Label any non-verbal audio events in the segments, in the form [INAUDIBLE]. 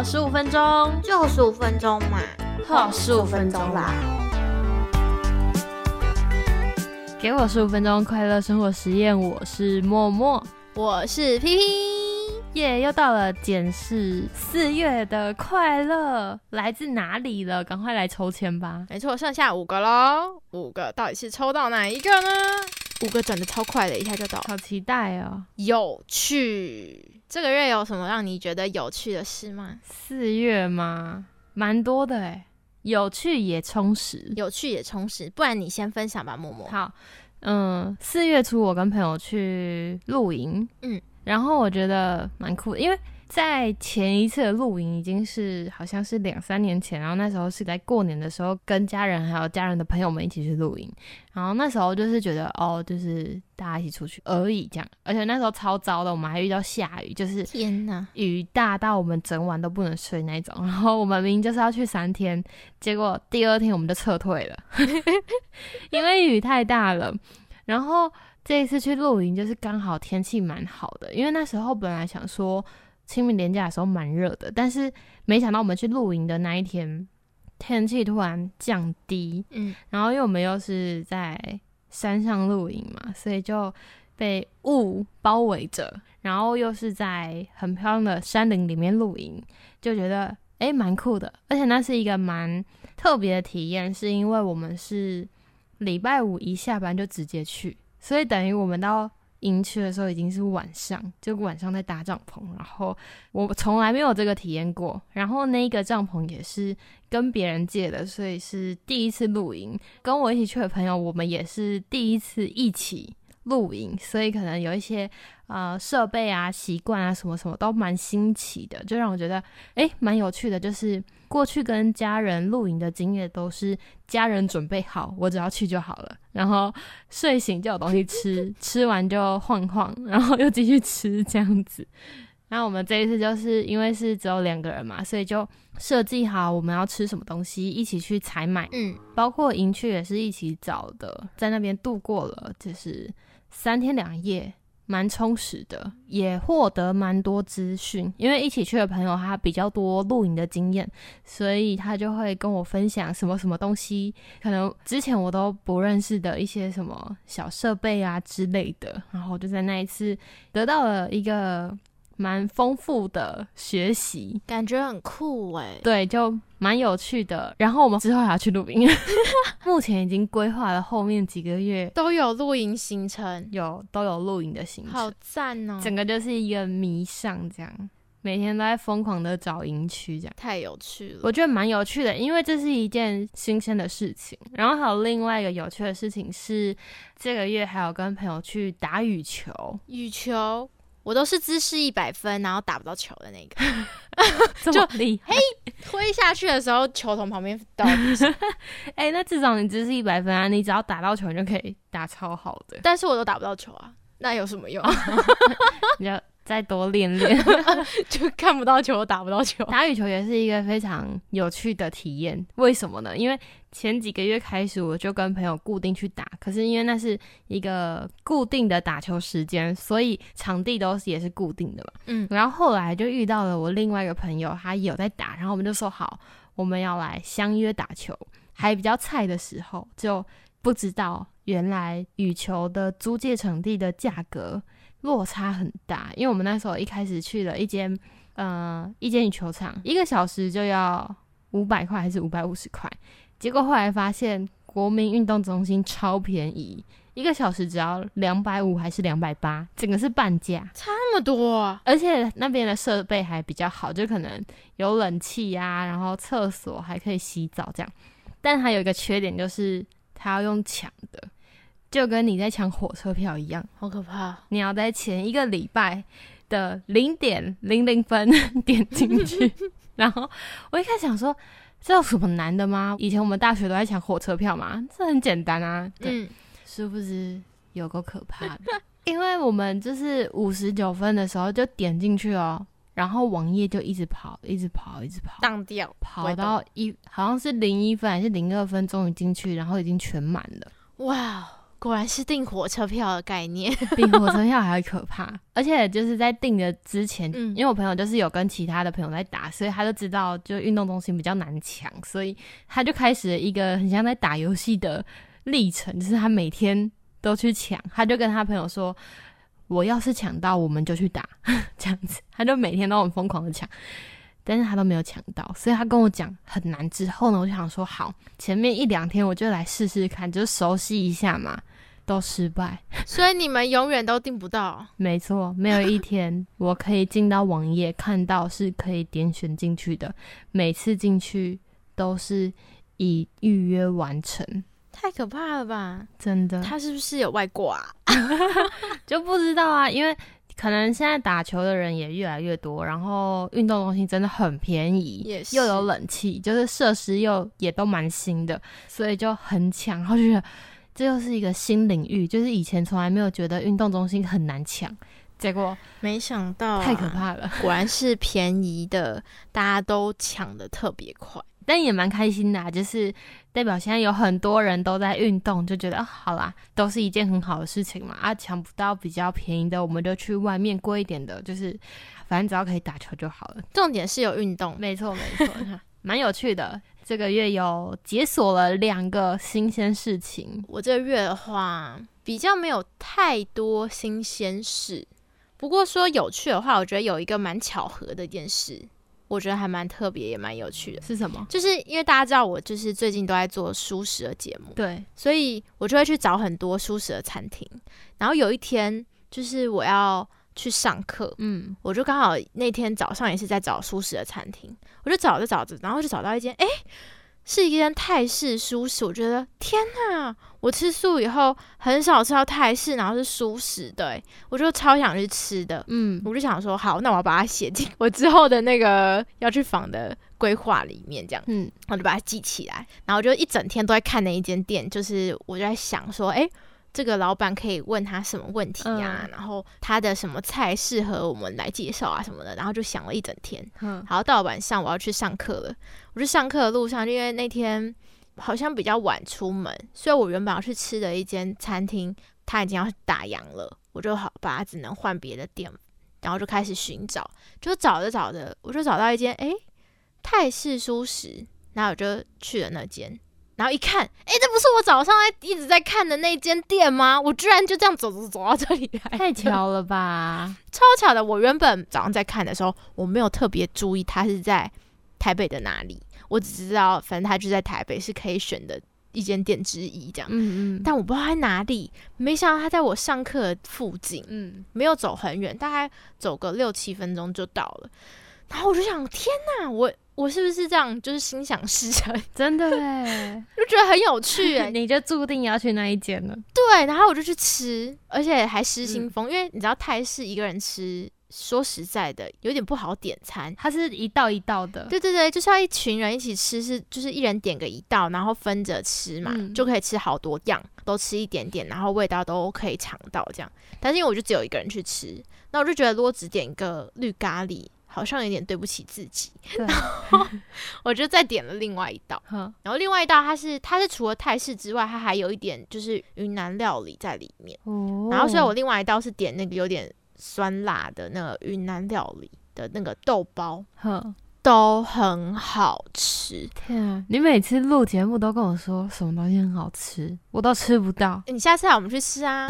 好十五分钟，就十五分钟嘛，好十五分钟啦。给我十五分钟快乐生活实验，我是默默，我是 P P，耶，又到了检视四月的快乐来自哪里了，赶快来抽签吧。没错，剩下五个喽，五个到底是抽到哪一个呢？五个转的超快的，一下就到，好期待哦！有趣，这个月有什么让你觉得有趣的事吗？四月吗？蛮多的哎，有趣也充实，有趣也充实。不然你先分享吧，默默。好，嗯，四月初我跟朋友去露营，嗯，然后我觉得蛮酷的，因为。在前一次的露营已经是好像是两三年前，然后那时候是在过年的时候跟家人还有家人的朋友们一起去露营，然后那时候就是觉得哦，就是大家一起出去而已这样，而且那时候超糟的，我们还遇到下雨，就是天呐，雨大到我们整晚都不能睡那种，然后我们明明就是要去三天，结果第二天我们就撤退了，[LAUGHS] 因为雨太大了，然后这一次去露营就是刚好天气蛮好的，因为那时候本来想说。清明年假的时候蛮热的，但是没想到我们去露营的那一天，天气突然降低，嗯，然后因为我们又是在山上露营嘛，所以就被雾包围着，然后又是在很漂亮的山林里面露营，就觉得诶蛮酷的，而且那是一个蛮特别的体验，是因为我们是礼拜五一下班就直接去，所以等于我们到。营区的时候已经是晚上，就晚上在搭帐篷，然后我从来没有这个体验过，然后那个帐篷也是跟别人借的，所以是第一次露营。跟我一起去的朋友，我们也是第一次一起露营，所以可能有一些呃设备啊、习惯啊什么什么都蛮新奇的，就让我觉得诶蛮有趣的，就是。过去跟家人露营的经验都是家人准备好，我只要去就好了。然后睡醒就有东西吃，[LAUGHS] 吃完就晃晃，然后又继续吃这样子。那我们这一次就是因为是只有两个人嘛，所以就设计好我们要吃什么东西，一起去采买。嗯，包括营区也是一起找的，在那边度过了就是三天两夜。蛮充实的，也获得蛮多资讯。因为一起去的朋友他比较多露营的经验，所以他就会跟我分享什么什么东西，可能之前我都不认识的一些什么小设备啊之类的。然后就在那一次得到了一个。蛮丰富的学习，感觉很酷哎。对，就蛮有趣的。然后我们之后还要去露营，[LAUGHS] 目前已经规划了后面几个月都有露营行程，有都有露营的行程，好赞哦！整个就是一个迷上这样，每天都在疯狂的找营区，这样太有趣了。我觉得蛮有趣的，因为这是一件新鲜的事情。然后还有另外一个有趣的事情是，这个月还有跟朋友去打羽球，羽球。我都是姿势一百分，然后打不到球的那个，[LAUGHS] 就厉嘿推下去的时候，球从旁边倒。[LAUGHS] 哎，那至少你姿势一百分啊，你只要打到球，你就可以打超好的。但是我都打不到球啊，那有什么用？[LAUGHS] 你要再多练练，[LAUGHS] 就看不到球，打不到球。打羽球也是一个非常有趣的体验，为什么呢？因为前几个月开始，我就跟朋友固定去打，可是因为那是一个固定的打球时间，所以场地都是也是固定的嘛。嗯，然后后来就遇到了我另外一个朋友，他有在打，然后我们就说好，我们要来相约打球。还比较菜的时候，就不知道原来羽球的租借场地的价格落差很大，因为我们那时候一开始去了一间，呃，一间羽球场，一个小时就要五百块还是五百五十块。结果后来发现，国民运动中心超便宜，一个小时只要两百五还是两百八，整个是半价，差那么多。而且那边的设备还比较好，就可能有冷气呀，然后厕所还可以洗澡这样。但还有一个缺点，就是它要用抢的，就跟你在抢火车票一样，好可怕。你要在前一个礼拜的零点零零分 [LAUGHS] 点进去，[LAUGHS] 然后我一开始想说。这有什么难的吗？以前我们大学都在抢火车票嘛，这很简单啊。嗯，是不是有够可怕的？[LAUGHS] 因为我们就是五十九分的时候就点进去哦，然后网页就一直跑，一直跑，一直跑，荡掉，跑到一好像是零一分还是零二分，终于进去，然后已经全满了。哇，果然是订火车票的概念。[LAUGHS] 比火车票还要可怕。而且就是在订的之前，嗯因为我朋友就是有跟其他的朋友在打，所以他就知道就运动中心比较难抢，所以他就开始了一个很像在打游戏的历程，就是他每天都去抢，他就跟他朋友说。我要是抢到，我们就去打，[LAUGHS] 这样子，他就每天都很疯狂的抢，但是他都没有抢到，所以他跟我讲很难。之后呢，我就想说，好，前面一两天我就来试试看，就熟悉一下嘛，都失败。[LAUGHS] 所以你们永远都订不到。没错，没有一天我可以进到网页看到是可以点选进去的，每次进去都是已预约完成，太可怕了吧？真的他是不是有外挂啊、[LAUGHS] [LAUGHS] 就不知道啊，因为可能现在打球的人也越来越多，然后运动中心真的很便宜，也又有冷气，就是设施又也都蛮新的，所以就很抢，然后就觉得这又是一个新领域，就是以前从来没有觉得运动中心很难抢，结果没想到、啊太可，怕了。果然是便宜的，大家都抢的特别快。但也蛮开心的、啊，就是代表现在有很多人都在运动，就觉得、啊、好啦，都是一件很好的事情嘛。啊，抢不到比较便宜的，我们就去外面贵一点的，就是反正只要可以打球就好了。重点是有运动，没错，没错，[LAUGHS] 蛮有趣的。这个月有解锁了两个新鲜事情，我这个月的话，比较没有太多新鲜事。不过说有趣的话，我觉得有一个蛮巧合的一件事，我觉得还蛮特别，也蛮有趣的。是什么？就是因为大家知道我就是最近都在做舒适的节目，对，所以我就会去找很多舒适的餐厅。然后有一天，就是我要去上课，嗯，我就刚好那天早上也是在找舒适的餐厅，我就找着找着，然后就找到一间，诶，是一间泰式舒适。我觉得天呐，我吃素以后很少吃到泰式，然后是素食的、诶我就超想去吃的。嗯，我就想说，好，那我要把它写进我之后的那个要去访的规划里面，这样。嗯，我就把它记起来，然后我就一整天都在看那一间店，就是我就在想说，诶，这个老板可以问他什么问题呀、嗯然后他的什么菜适合我们来介绍啊什么的，然后就想了一整天。嗯，好，到了晚上我要去上课了，我去上课的路上，因为那天好像比较晚出门，所以我原本要去吃的一间餐厅，它已经要打烊了，我就好把它只能换别的店，然后就开始寻找，就找着找着，我就找到一间诶泰式素食，然后我就去了那间。然后一看，诶，这不是我早上在一直在看的那间店吗？我居然就这样走走走到这里来，太巧了吧？超巧的！我原本早上在看的时候，我没有特别注意它是在台北的哪里，我只知道反正它就在台北是可以选的一间店之一这样。嗯嗯，但我不知道它在哪里，没想到它在我上课的附近，嗯，没有走很远，大概走个六七分钟就到了。然后我就想，天哪，我我是不是这样，就是心想事成，[LAUGHS] 真的 [LAUGHS] 哎，就觉得很有趣哎。[LAUGHS] 你就注定要去那一间了。对，然后我就去吃，而且还失心疯，因为你知道泰式一个人吃，说实在的，有点不好点餐。它是一道一道的，对对对，就是要一群人一起吃，是就是一人点个一道，然后分着吃嘛，嗯就可以吃好多样，都吃一点点，然后味道都可以尝到这样。但是因为我就只有一个人去吃，那我就觉得如果只点一个绿咖喱，好像有点对不起自己，然后，[LAUGHS] 我就再点了另外一道。然后另外一道它是它是除了泰式之外，它还有一点就是云南料理在里面。哦然后所以我另外一道是点那个有点酸辣的那个云南料理的那个豆包，哼，都很好吃。天啊！你每次录节目都跟我说什么东西很好吃，我都吃不到。你下次来我们去吃啊，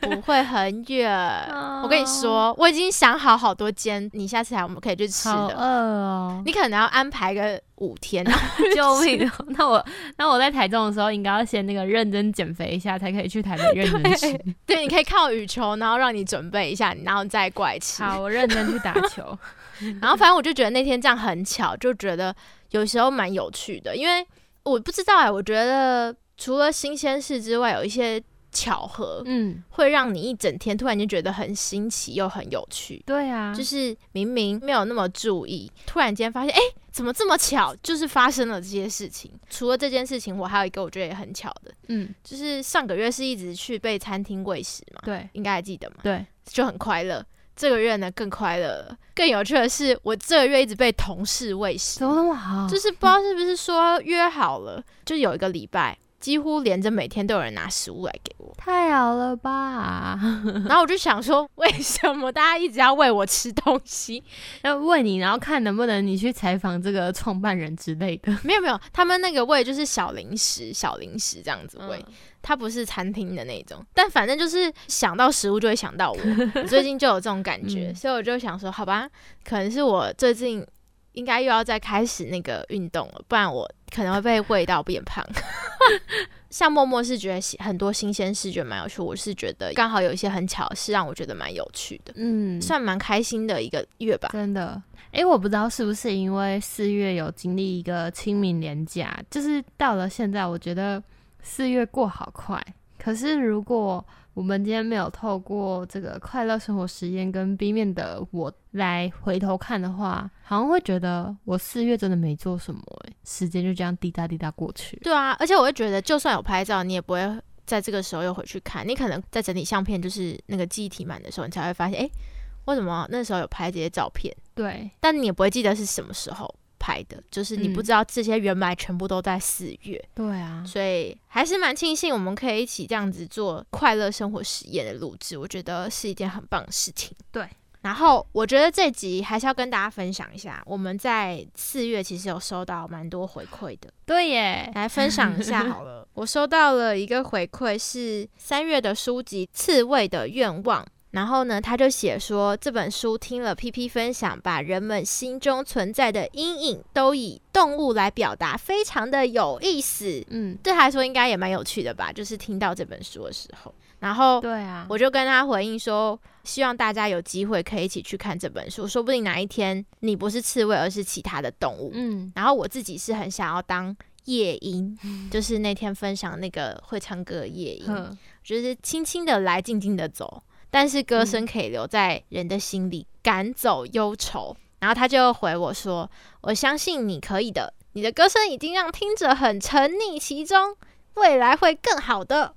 不会很远。[LAUGHS] 我跟你说，我已经想好好多间，你下次来我们可以去吃的。好饿哦！你可能要安排个五天，[LAUGHS] 救命哦！那我那我在台中的时候，应该要先那个认真减肥一下，才可以去台北认真吃。对，你可以靠羽球，然后让你准备一下，然后再过来吃。好，我认真去打球。[LAUGHS] 然后反正我就觉得那天这样很巧，就觉得有时候蛮有趣的，因为我不知道哎、我觉得除了新鲜事之外，有一些巧合嗯，会让你一整天突然间觉得很新奇又很有趣。对啊，就是明明没有那么注意，突然间发现，哎、怎么这么巧？就是发生了这些事情。除了这件事情，我还有一个我觉得也很巧的，嗯，就是上个月是一直去被餐厅喂食嘛，对应该还记得嘛，对，就很快乐。这个月呢更快乐了，更有趣的是，我这个月一直被同事喂食怎，么那么好？就是不知道是不是说约好了，就有一个礼拜几乎连着每天都有人拿食物来给我。太好了吧？[LAUGHS] 然后我就想说，为什么大家一直要喂我吃东西？[LAUGHS] 要喂你，然后看能不能你去采访这个创办人之类的。[LAUGHS] 没有没有，他们那个喂就是小零食，小零食这样子喂，嗯它不是餐厅的那种。但反正就是想到食物就会想到我，我最近就有这种感觉，嗯所以我就想说，好吧，可能是我最近应该又要再开始那个运动了，不然我可能会被味道变胖。[LAUGHS] 像默默是觉得喜很多新鲜事觉得蛮有趣，我是觉得刚好有一些很巧的事让我觉得蛮有趣的，嗯，算蛮开心的一个月吧。真的。诶，我不知道是不是因为四月有经历一个清明连假，就是到了现在，我觉得四月过好快。可是如果我们今天没有透过这个快乐生活实验跟 B 面的我来回头看的话，好像会觉得我四月真的没做什么、诶，时间就这样滴答滴答过去。对啊，而且我会觉得，就算有拍照，你也不会在这个时候又回去看。你可能在整理相片，就是那个记忆体满的时候，你才会发现，哎，为什么那时候有拍这些照片？对，但你也不会记得是什么时候拍的，就是你嗯不知道这些原来全部都在四月，对啊，所以还是蛮庆幸我们可以一起这样子做快乐生活实验的录制，我觉得是一件很棒的事情。对。然后我觉得这集还是要跟大家分享一下，我们在四月其实有收到蛮多回馈的，对耶，来分享一下好了。[LAUGHS] 我收到了一个回馈，是三月的书籍《刺猬的愿望》。然后呢，他就写说这本书听了 P P 分享，把人们心中存在的阴影都以动物来表达，非常的有意思。嗯，对他来说应该也蛮有趣的吧，就是听到这本书的时候，然后对啊，我就跟他回应说，希望大家有机会可以一起去看这本书，说不定哪一天你不是刺猬，而是其他的动物。嗯。然后我自己是很想要当夜莺，就是那天分享那个会唱歌的夜莺，就是轻轻的来，静静的走，但是歌声可以留在人的心里，赶走忧愁。然后他就回我说：“我相信你可以的，你的歌声已经让听者很沉溺其中，未来会更好的。”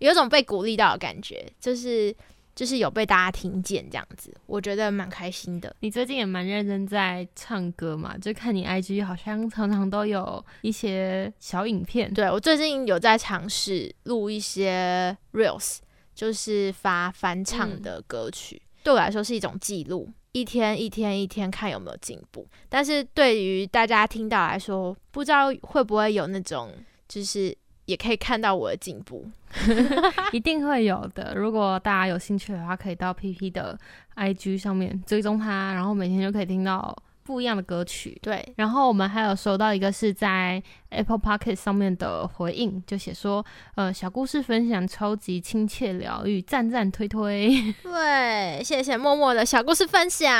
有种被鼓励到的感觉，就是就是有被大家听见这样子，我觉得蛮开心的。你最近也蛮认真在唱歌嘛？就看你 IG 好像常常都有一些小影片。对我最近有在尝试录一些 reels，就是发翻唱的歌曲，对我来说是一种记录，一天一天一天看有没有进步。但是对于大家听到来说，不知道会不会有那种就是。也可以看到我的进步，[LAUGHS] 一定会有的。如果大家有兴趣的话，可以到 PP 的 IG 上面追踪他，然后每天就可以听到不一样的歌曲。对，然后我们还有收到一个是在 Apple Pocket 上面的回应，就写说，呃，小故事分享超级亲切疗愈，赞赞推推。[LAUGHS] 对，谢谢默默的小故事分享，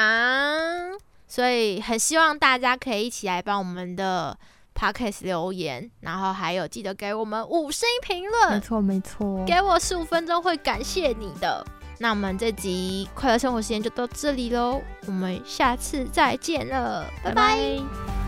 所以很希望大家可以一起来帮我们的 podcast 留言，然后还有记得给我们五星评论没，错，没错。给我十五分钟会感谢你的。那我们这集快乐生活时间就到这里喽，我们下次再见了，拜拜。